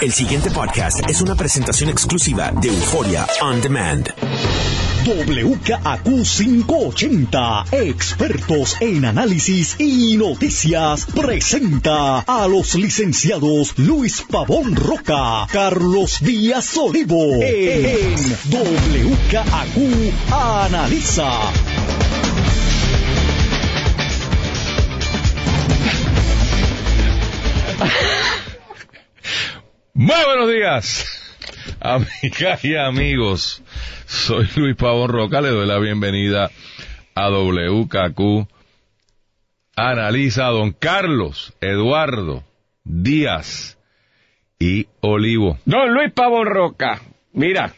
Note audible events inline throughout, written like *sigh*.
El siguiente podcast es una presentación exclusiva de Euforia On Demand. WKAQ 580, expertos en análisis y noticias, presenta a los licenciados Luis Pavón Roca, Carlos Díaz Olivo, en WKAQ Analiza. Muy buenos días, *laughs* amigas y amigos. Soy Luis Pavón Roca, le doy la bienvenida a WKQ. Analiza a don Carlos Eduardo Díaz y Olivo. Don Luis Pavón Roca, mira.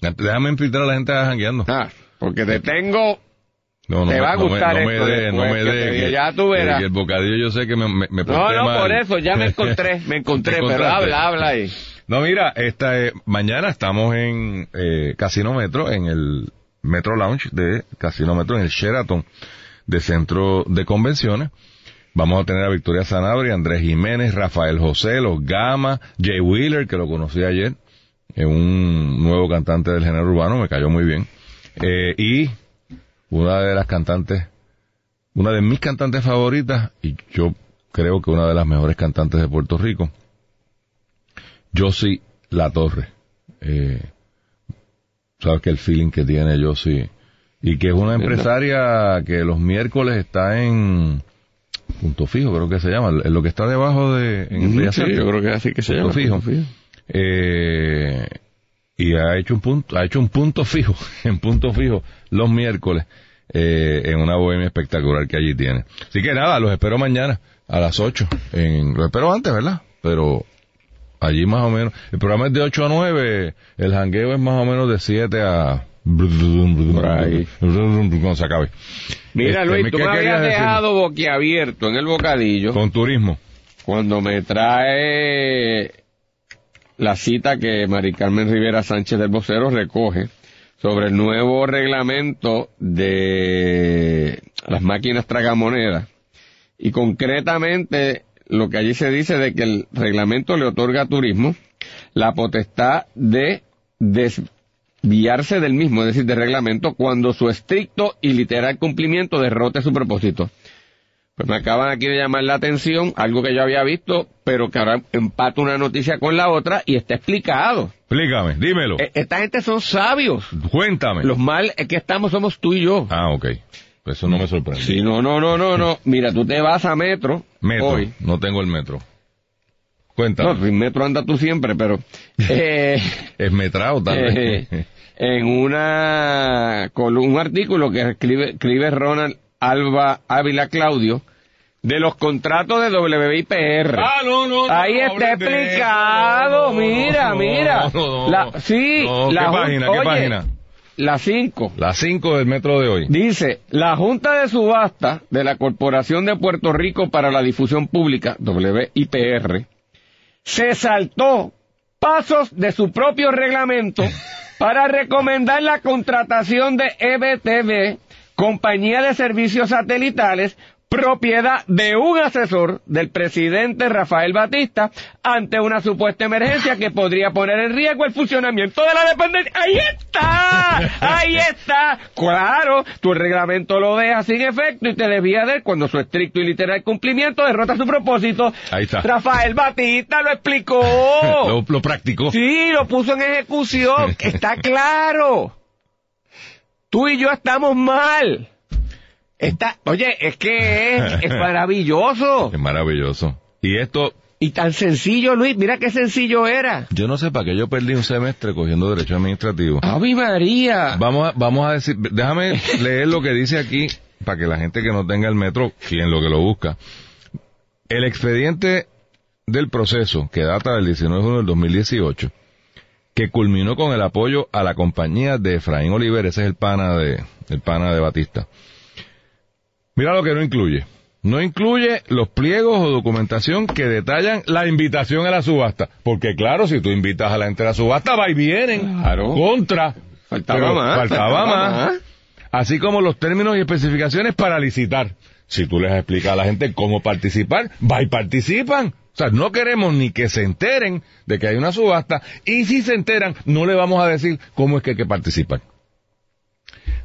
Déjame infiltrar a la gente jangueando. Ah, porque te tengo No, no Te va a no me- gustar no me esto después, no me que- ya tú verás. el bocadillo yo sé que me, me, me No, no, mal. por eso, ya me *laughs* encontré, me encontré, ¿Te pero habla, habla ahí. No, mira, esta eh, mañana estamos en eh, Casino Metro, en el Metro Lounge de Casino Metro, en el Sheraton de Centro de Convenciones. Vamos a tener a Victoria Sanabria, Andrés Jiménez, Rafael José, Los Gama, Jay Wheeler, que lo conocí ayer, eh, un nuevo cantante del género urbano, me cayó muy bien. Eh, y una de las cantantes, una de mis cantantes favoritas, y yo creo que una de las mejores cantantes de Puerto Rico, Josie La Torre. Eh, sabes que el feeling que tiene Josie y que es una empresaria que los miércoles está en punto fijo, creo que se llama, lo que está debajo de en Sí, yo creo que así que se Punto llama. fijo. Eh, y ha hecho un punto, ha hecho un punto fijo, *laughs* en punto fijo los miércoles eh, en una bohemia espectacular que allí tiene. Así que nada, los espero mañana a las 8. En, los espero antes, ¿verdad? Pero allí más o menos. El programa es de 8 a 9, el jangueo es más o menos de 7 a... Por ahí. Cuando se acabe. Mira, Este, Luis, tú ¿qué me habías decir? dejado boquiabierto en el bocadillo Con turismo. cuando me trae la cita que Mari Carmen Rivera Sánchez del Vocero recoge sobre el nuevo reglamento de las máquinas tragamonedas. Y concretamente lo que allí se dice de que el reglamento le otorga a turismo la potestad de desviarse del mismo, es decir, del reglamento, cuando su estricto y literal cumplimiento derrote su propósito. Pues me acaban aquí de llamar la atención, algo que yo había visto, pero que ahora empata una noticia con la otra y está explicado. Explícame, dímelo. E- Esta gente son sabios. Cuéntame. Los mal que estamos somos tú y yo. Ah, ok. Eso no me sorprende. Sí, no, no, no, no, no. *laughs* Mira, tú te vas a Metro, Metro. hoy. No tengo el metro. No, Cuéntame. en Metro anda tú siempre, pero... *laughs* eh, es metrado tal vez. eh, en una un artículo que escribe, escribe Ronald Alba Ávila Claudio de los contratos de WIPR. Ah, no, no, no, Ahí está explicado, mira, mira. La- sí, la ¿qué página, qué oye, página? La 5. Las 5 del metro de hoy. Dice, la Junta de Subasta de la Corporación de Puerto Rico para la Difusión Pública, WIPR, se saltó pasos de su propio reglamento *laughs* para recomendar la contratación de EBTV, compañía de servicios satelitales, propiedad de un asesor del presidente Rafael Batista ante una supuesta emergencia que podría poner en riesgo el funcionamiento de la dependencia. ¡Ahí está! ¡Ahí está! Claro, tu reglamento lo deja sin efecto y te desvía de él cuando su estricto y literal cumplimiento derrota su propósito. Ahí está. Rafael Batista lo explicó. *laughs* Lo, lo practicó. Sí, lo puso en ejecución. *laughs* Está claro. Tú y yo estamos mal. Está, oye, es que es, es *laughs* maravilloso. Es maravilloso. Y esto, Y tan sencillo, Luis. Mira qué sencillo era. yo no sé para qué yo perdí un semestre cogiendo derecho administrativo. ¡Ave María! Vamos a, vamos a decir, déjame leer lo que dice aquí para que la gente que no tenga el metro, quien lo que lo busca. El expediente del proceso, que data del 19 de junio del 2018, que culminó con el apoyo a la compañía de Efraín Oliver, ese es el pana de, el pana de Batista. Mira lo que no incluye. No incluye los pliegos o documentación que detallan la invitación a la subasta. Porque claro, si tú invitas a la gente a la subasta, va y vienen. Claro. Contra. Faltaba Pero más, Faltaba faltaba más. más. Así como los términos y especificaciones para licitar. Si tú les explicas a la gente cómo participar, va y participan. No queremos ni que se enteren de que hay una subasta y si se enteran, no le vamos a decir cómo es que que participar.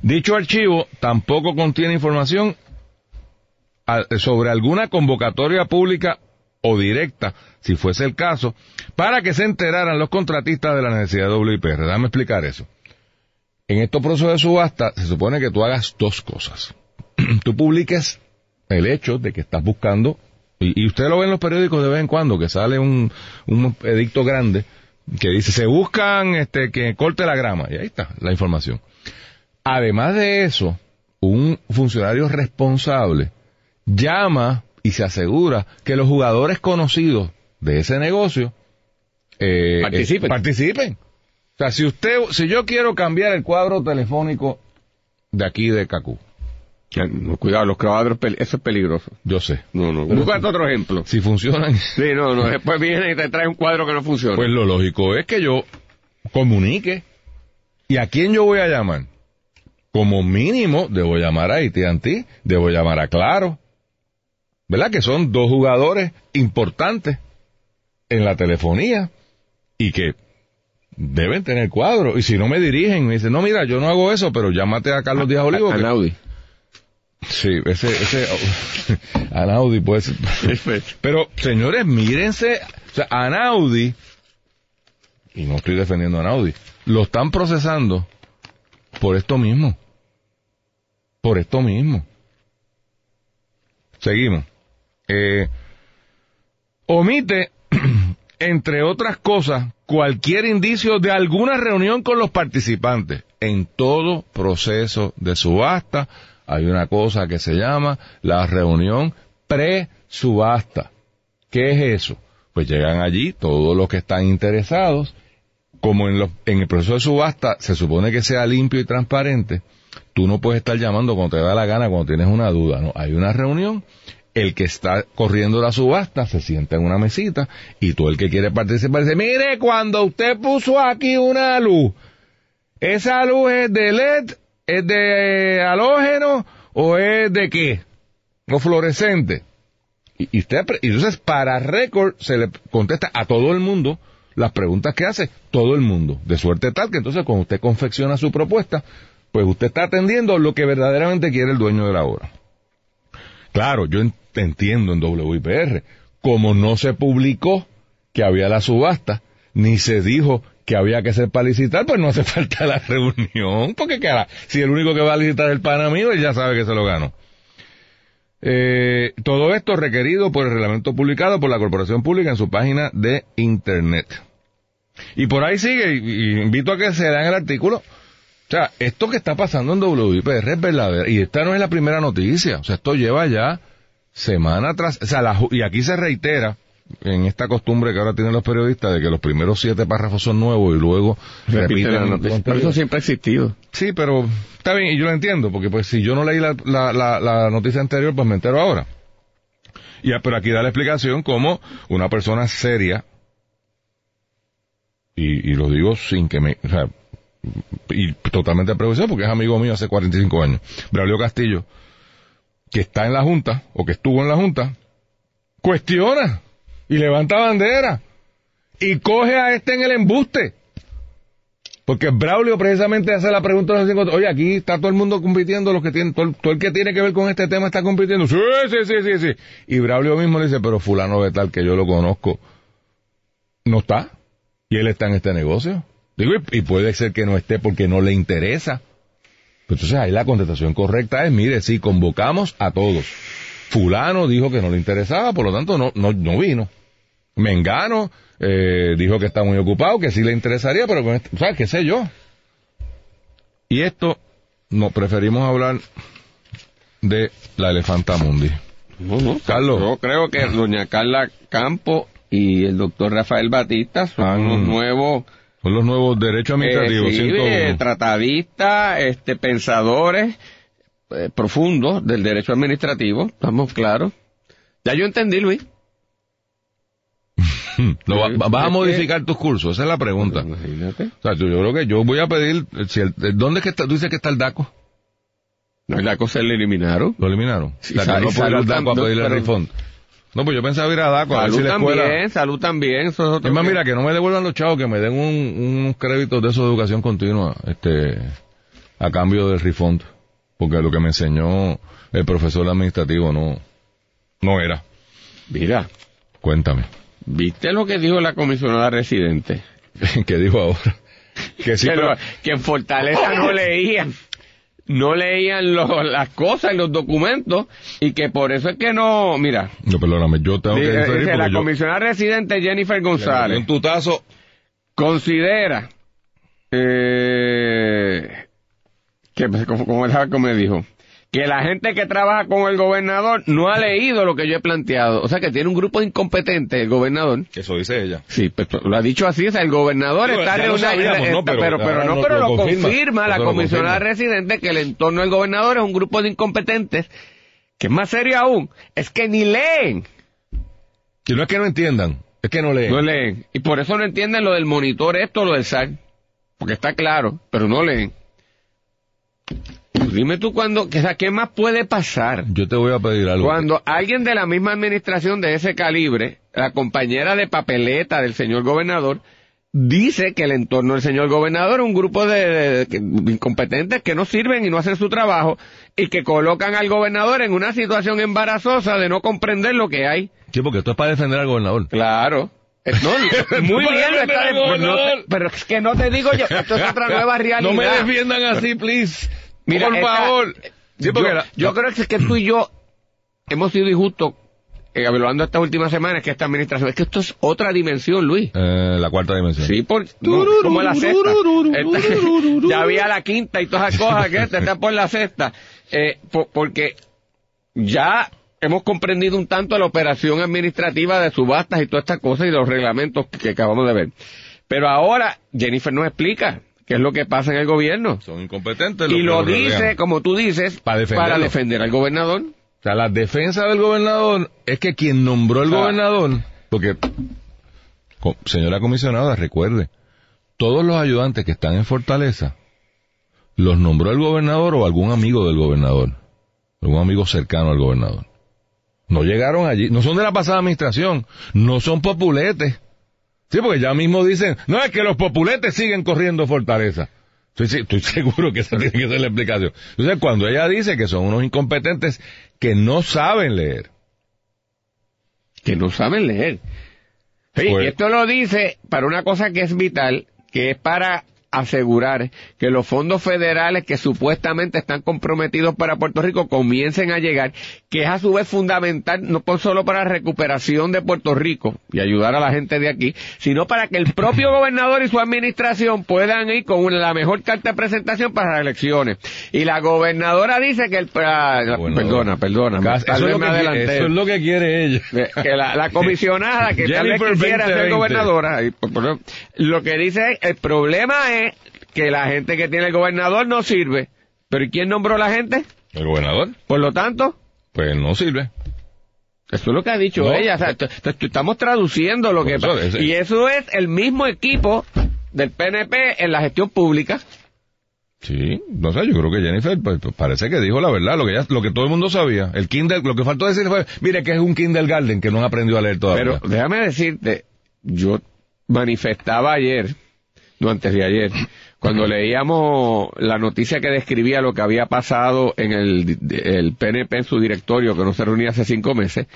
Dicho archivo tampoco contiene información sobre alguna convocatoria pública o directa, si fuese el caso, para que se enteraran los contratistas de la necesidad de WIPR. Déjame explicar eso. En estos procesos de subasta se supone que tú hagas dos cosas. *clears throat* tú publiques el hecho de que estás buscando, y, usted lo ve en los periódicos de vez en cuando, que sale un, un edicto grande que dice se buscan este que corte la grama, y ahí está la información. Además de eso, un funcionario responsable llama y se asegura que los jugadores conocidos de ese negocio eh, participen. participen. O sea, si usted, si yo quiero cambiar el cuadro telefónico de aquí de Cacú. Cuidado, los cuadros, eso es peligroso. Yo sé. No, no. Busca otro ejemplo. Si funcionan. Sí, no, no. Después viene y te trae un cuadro que no funciona. Pues lo lógico es que yo comunique. ¿Y a quién yo voy a llamar? Como mínimo, debo llamar a AT&T, debo llamar a Claro, ¿verdad? Que son dos jugadores importantes en la telefonía y que deben tener cuadro. Y si no me dirigen, me dicen, no, mira, yo no hago eso, pero llámate a Carlos Díaz Olivo. A, Naudi. Sí, ese, ese, *laughs* a Naudi puede ser. pero, señores, mírense, o sea, a Naudi, y no estoy defendiendo a Naudi, lo están procesando por esto mismo. Por esto mismo. Seguimos. Eh, omite, *clears throat* entre otras cosas, cualquier indicio de alguna reunión con los participantes. En todo proceso de subasta hay una cosa que se llama la reunión pre-subasta. ¿Qué es eso? Pues llegan allí todos los que están interesados. Como en, en el proceso de subasta se supone que sea limpio y transparente, tú no puedes estar llamando cuando te da la gana, cuando tienes una duda. No, hay una reunión el que está corriendo la subasta se sienta en una mesita y todo el que quiere participar dice, mire, cuando usted puso aquí una luz, ¿esa luz es de LED, es de halógeno o es de qué? ¿O fluorescente? Y, usted, y entonces para récord se le contesta a todo el mundo las preguntas que hace todo el mundo, de suerte tal que entonces cuando usted confecciona su propuesta, pues usted está atendiendo lo que verdaderamente quiere el dueño de la obra. Claro, yo entiendo en WIPR, como no se publicó que había la subasta, ni se dijo que había que ser para licitar, pues no hace *laughs* falta la reunión, porque cara, si el único que va a licitar es el pana mío, él ya sabe que se lo ganó. Eh, todo esto requerido por el reglamento publicado por la Corporación Pública en su página de Internet. Y por ahí sigue, y, invito a que se lean el artículo, o sea, esto que está pasando en WIPR es verdadero. Y esta no es la primera noticia. O sea, esto lleva ya semana tras... O sea, y aquí se reitera en esta costumbre que ahora tienen los periodistas de que los primeros siete párrafos son nuevos y luego repiten la noticia. Pero eso siempre ha existido. Sí, pero está bien, y yo lo entiendo, porque pues si yo no leí la, la, la, noticia anterior, pues me entero ahora. Y, pero aquí da la explicación como una persona seria, y, y lo digo sin que me... O sea, y totalmente prejuiciado porque es amigo mío hace 45 años. Braulio Castillo, que está en la Junta, o que estuvo en la Junta, cuestiona y levanta bandera y coge a este en el embuste. Porque Braulio precisamente hace la pregunta oye, aquí está todo el mundo compitiendo, los que tienen, todo, el que tiene que ver con este tema está compitiendo. Sí, sí, sí, sí, sí. Y Braulio mismo dice, pero fulano de tal que yo lo conozco, no está. Y él está en este negocio. Digo, y, puede ser que no esté porque no le interesa. Pues entonces ahí la contestación correcta es, mire, si convocamos a todos. Fulano dijo que no le interesaba, por lo tanto no, no, no vino. Mengano eh, dijo que está muy ocupado, que sí le interesaría, pero con o sea, qué sé yo. Y esto, no, preferimos hablar de la elefanta mundi. Carlos. Yo creo que doña Carla Campo y el doctor Rafael Batista son los nuevos son los nuevos derechos administrativos. Eh, tratadistas, este, pensadores eh, profundos del derecho administrativo, estamos claros. Ya yo entendí, Luis. ¿Vas a modificar tus cursos? Esa es la pregunta. imagínate. O sea, yo, creo que yo voy a pedir... Si el, ¿Dónde es que está, tú dices que está el DACO? No, el DACO se le eliminaron. ¿Lo eliminaron? Sí, la no puede ir al DACO a pedirle el refund. No, pues yo pensaba ir a DACO a ver Salud si la escuela... también, salud también. Eso es otro Es más, mira, que no me devuelvan los chavos, que me den un, unos créditos de eso de educación continua, este, a cambio del refund. Porque lo que me enseñó el profesor administrativo no, no era. Mira, Cuéntame. ¿Viste lo que dijo la comisionada residente? *laughs* ¿Qué dijo ahora? *laughs* Que sí, que, pero... lo- que en Fortaleza no leían, no leían lo- las cosas y los documentos y que por eso es que no, mira, No, perdóname, yo tengo que dice, diferir dice, la yo... comisionada residente Jennifer González Un tutazo. considera eh, que como, como el Jaco me dijo que la gente que trabaja con el gobernador no ha leído lo que yo he planteado. O sea que tiene un grupo de incompetentes el gobernador. Eso dice ella. Sí, pues, lo ha dicho así, o sea, el gobernador está reunido, ¿no? Pero pero, no, pero lo lo, confirma. confirma, la comisionada confirma. residente que el entorno del gobernador es un grupo de incompetentes, que es más serio aún, es que ni leen, Y no es que no entiendan, es que no leen. no leen, y por eso no entienden lo del monitor esto, lo del SAR, porque está claro, pero no leen. Dime tú cuándo, o sea, ¿qué más puede pasar? Yo te voy a pedir algo. Cuando alguien de la misma administración de ese calibre, la compañera de papeleta del señor gobernador, dice que el entorno del señor gobernador es un grupo de, de- de incompetentes que no sirven y no hacen su trabajo y que colocan al gobernador en una situación embarazosa de no comprender lo que hay. Sí, porque esto es para defender al gobernador. Claro. Eh, No, *laughs* muy bien, está- no te- pero es que no te digo yo, esto es otra *laughs* nueva realidad. No me defiendan así, please. Mira, Por esta- favor. Sí, yo, porque la- yo creo que es que tú y yo hemos sido injustos eh, hablando estas últimas semanas que esta administración es que esto es otra dimensión, Luis. Eh, la cuarta dimensión. Sí, por, no, como la sexta. Esta- ya había la quinta y todas esas cosas que esta está por la sexta. Eh, po- porque ya hemos comprendido un tanto la operación administrativa de subastas y todas estas cosas y los reglamentos que acabamos de ver. Pero ahora Jennifer nos explica qué es lo que pasa en el gobierno. Son incompetentes. Y los lo que lo dice, rodean. como tú dices, Para defender al gobernador. O sea, la defensa del gobernador es que quien nombró el Ah. gobernador, porque, señora comisionada, recuerde, todos los ayudantes que están en Fortaleza, los nombró el gobernador o algún amigo del gobernador, algún amigo cercano al gobernador. No llegaron allí, no son de la pasada administración, no son populetes. Sí, porque ya mismo dicen, no es que los populetes siguen corriendo Fortaleza. Estoy, estoy *laughs* seguro que esa tiene que ser la explicación. Entonces, cuando ella dice que son unos incompetentes que no saben leer, que no saben leer. Sí, Pues- esto lo dice para una cosa que es vital, que es para asegurar que los fondos federales que supuestamente están comprometidos para Puerto Rico comiencen a llegar, que es a su vez fundamental no por solo para la recuperación de Puerto Rico y ayudar a la gente de aquí, sino para que el propio *laughs* gobernador y su administración puedan ir con una- la mejor carta de presentación para las elecciones. Y la gobernadora dice que el... ah, perdona, perdona. Eso, es me que quiere, adelanté. eso es lo que quiere ella. De- *laughs* que la, la comisionada que tal vez quisiera ser 2020. gobernadora y por- por- lo que dice es el problema es que la gente que tiene el gobernador no sirve pero ¿y quién nombró la gente? El gobernador, por lo tanto pues no sirve. eso es lo que ha dicho No. ella o sea, estamos traduciendo lo que eso, y eso es el mismo equipo del PNP en la gestión pública Sí, no sé, yo creo que Jennifer pues, pues, parece que dijo la verdad, lo que ya, lo que todo el mundo sabía. El kinder, lo que faltó decir fue, mire que es un kindergarten que no han aprendido a leer todavía. Pero déjame decirte, yo manifestaba ayer, no antes de ayer, cuando leíamos la noticia que describía lo que había pasado en el, el PNP en su directorio, que no se reunía hace cinco meses,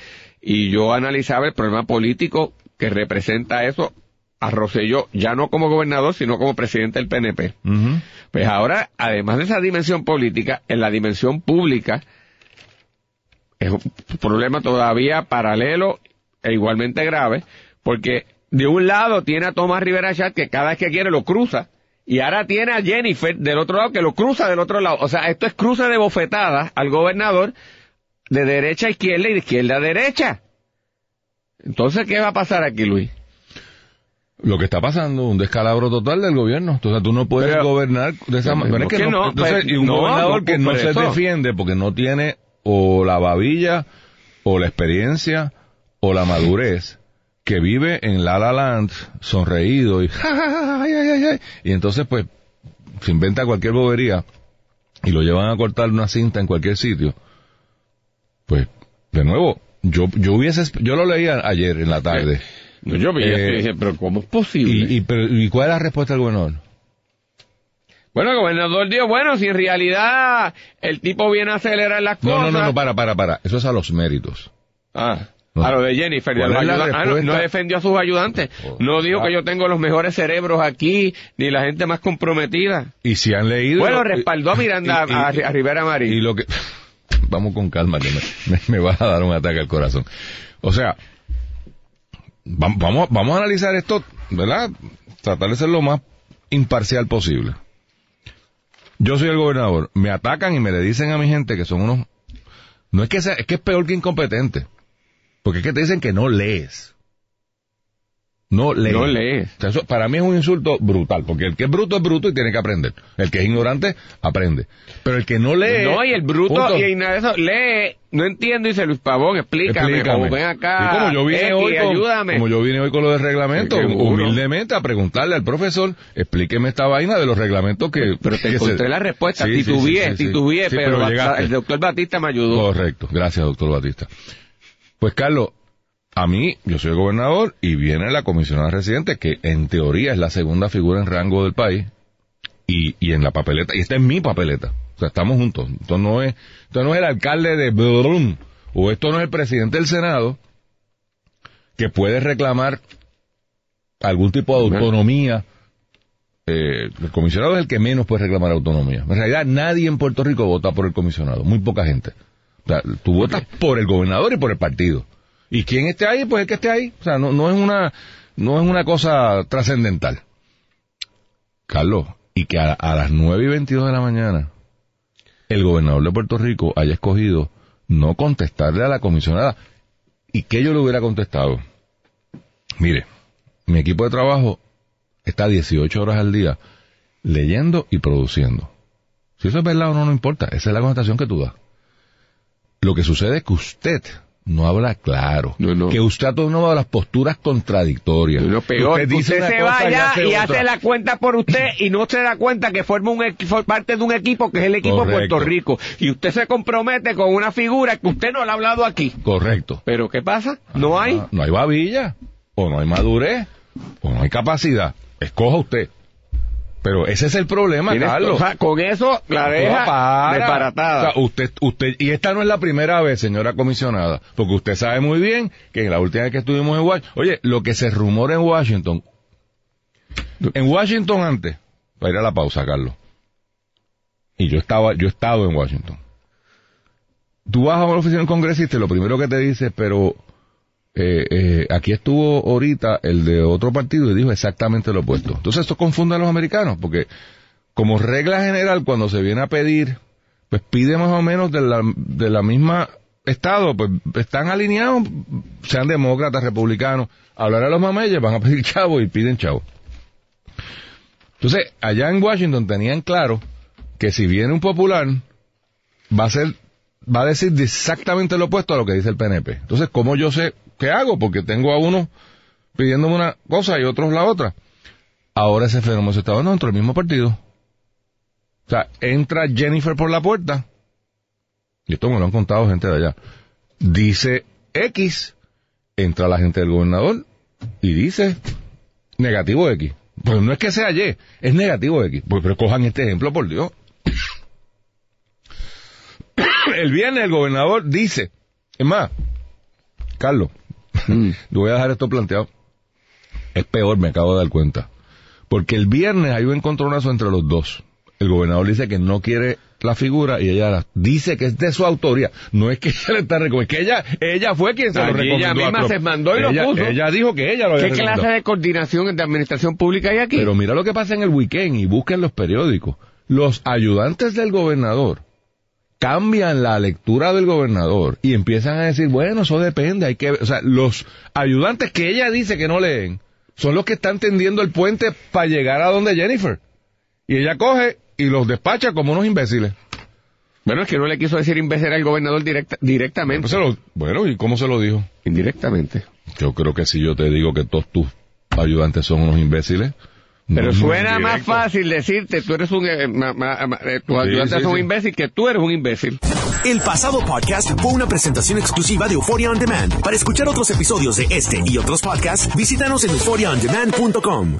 y yo analizaba el problema político que representa eso a Rosselló, ya no como gobernador, sino como presidente del PNP. Pues ahora, además de esa dimensión política, en la dimensión pública, es un problema todavía paralelo e igualmente grave, porque de un lado tiene a Tomás Rivera Chat que cada vez que quiere lo cruza, y ahora tiene a Jennifer del otro lado que lo cruza del otro lado. O sea, esto es cruce de bofetadas al gobernador de derecha a izquierda y de izquierda a derecha. Entonces, ¿qué va a pasar aquí, Luis? Lo que está pasando, un descalabro total del gobierno. Entonces tú no puedes Pero- gobernar de esa manera. es que no, entonces, pues, y un no, gobernador que no se eso. defiende porque no tiene o la babilla, o la experiencia, o la madurez, que vive en La La Land, sonreído y ja, ja, ja, ay, ay, ay, ay. y entonces pues se inventa cualquier bobería y lo llevan a cortar una cinta en cualquier sitio. Pues, de nuevo, yo, yo hubiese, yo lo leía ayer en la tarde. *laughs* No, yo y Eh, dije, pero ¿cómo es posible? Y, y, pero- ¿y cuál es la respuesta del gobernador? Bueno, el gobernador dijo, bueno, si en realidad el tipo viene a acelerar las No, cosas... no, no, no, para, para, para. Eso es a los méritos. Ah, No. a lo de Jennifer. de ¿Cuál los es la ayuda- Ah, no, defendió a sus ayudantes. Oh, No dijo ah. que yo tengo los mejores cerebros aquí, ni la gente más comprometida. Y si han leído... Bueno, y- respaldó a Miranda, y- y- a, a Rivera Y Marín. lo que... *laughs* Vamos con calma, que me, me, vas a dar un ataque al corazón. O sea, vam- vamos, vamos a analizar esto, ¿verdad? Tratar de ser lo más imparcial posible. Yo soy el gobernador, me atacan y me le dicen a mi gente que son unos... No es que sea, es que es peor que incompetente. Porque es que te dicen que no lees. No lees. No lees. O sea, eso para mí es un insulto brutal, porque el que es bruto es bruto y tiene que aprender. El que es ignorante, aprende. Pero el que no lee... No, y el bruto, punto. y eso, lee, no entiendo, dice Luis Pavón, explícame, Explícame. o ven acá, Y como yo vine hoy con, ayúdame. como yo vine hoy con lo del reglamento, humildemente a preguntarle al profesor, explíqueme esta vaina de los reglamentos que... Pero te que encontré se- la respuesta, Sí, titubeé, sí, sí, titubeé, pero, llegaste. el doctor Batista me ayudó. Correcto, gracias doctor Batista. Pues Carlos, a mí, yo soy el gobernador y viene la comisionada residente, que en teoría es la segunda figura en rango del país, y, y en la papeleta, y esta es mi papeleta. O sea, estamos juntos. Esto no es, esto no es el alcalde de Brum, o esto no es el presidente del Senado, que puede reclamar algún tipo de autonomía. Eh, el comisionado es el que menos puede reclamar autonomía. En realidad, nadie en Puerto Rico vota por el comisionado, muy poca gente. O sea, tú votas por el gobernador y por el partido. Y quien esté ahí, pues el que esté ahí. O sea, no, no es una, no es una cosa trascendental. Carlos, y que a, a las 9 y 22 de la mañana, el gobernador de Puerto Rico haya escogido no contestarle a la comisionada y que yo le hubiera contestado. Mire, mi equipo de trabajo está 18 horas al día leyendo y produciendo. Si eso es verdad o no, no importa. Esa es la contestación que tú das. Lo que sucede es que usted no habla claro. No, no. Que usted ha tomado las posturas contradictorias. Lo peor, Usted dice usted se vaya y otra. hace la cuenta por usted y no se da cuenta que forma un parte de un equipo que es el equipo de. Puerto Rico. Y usted se compromete con una figura que usted no le ha hablado aquí. Correcto. Pero ¿qué pasa? No hay. Ah, no hay babilla, o no hay madurez, o no hay capacidad. Escoja usted. Pero ese es el problema, Tienes- Carlos. o sea, con eso la deja para. desbaratada. O sea, usted, usted, y esta no es la primera vez, señora comisionada, porque usted sabe muy bien que en la última vez que estuvimos en Washington, oye, lo que se rumora en Washington, en Washington antes, para ir a la pausa, Carlos, y yo estaba, yo he estado en Washington. Tú vas a una oficina del congresista y lo primero que te dice, pero eh, eh, aquí estuvo ahorita el de otro partido y dijo exactamente lo opuesto. Entonces esto confunde a los americanos, porque como regla general cuando se viene a pedir, pues pide más o menos de la, de la misma estado, pues están alineados, sean demócratas, republicanos, hablar a los mameyes, van a pedir *laughs* chavo y piden chavo. Entonces, allá en Washington tenían claro que si viene un popular, va a ser, va a decir exactamente lo opuesto a lo que dice el PNP. Entonces, ¿cómo yo sé qué hago? Porque tengo a uno pidiéndome una cosa y otros la otra. Ahora ese fenómeno se está dando dentro del mismo partido. O sea, entra Jennifer por la puerta, y esto me lo han contado gente de allá, dice X, entra la gente del gobernador y dice negativo X. Pues no es que sea Y, es negativo X. Pues pero cojan este ejemplo, por Dios. *coughs* El viernes el gobernador dice, es más, Carlos, *laughs* le voy a dejar esto planteado. Es peor, me acabo de dar cuenta. Porque el viernes hay un encontronazo entre los dos. El gobernador dice que no quiere la figura y ella la- dice que es de su autoría. No es que *laughs* ella le está recomendando, es que ella, ella fue quien se lo recomendó. ella misma se mandó y lo puso. Ella dijo que ella lo había ¿Qué clase de coordinación de administración pública hay aquí? Pero mira lo que pasa en el weekend y busquen los periódicos. Los ayudantes del gobernador cambian la lectura del gobernador y empiezan a decir, bueno, eso depende, hay que. O sea, los ayudantes que ella dice que no leen son los que están tendiendo el puente para llegar a donde Jennifer. Y ella coge y los despacha como unos imbéciles. Bueno, es que no le quiso decir imbécil al gobernador directa- directamente. Pues se lo- bueno, ¿y cómo se lo dijo? Indirectamente. Yo creo que si yo te digo que todos tus ayudantes son unos imbéciles. Pero suena más fácil decirte, tú eres un, eh, ma, ma, ma, eh, un imbécil, que tú eres un imbécil. El pasado podcast fue una presentación exclusiva de Euphoria On Demand. Para escuchar otros episodios de este y otros podcasts, visítanos en euphoriaondemand.com.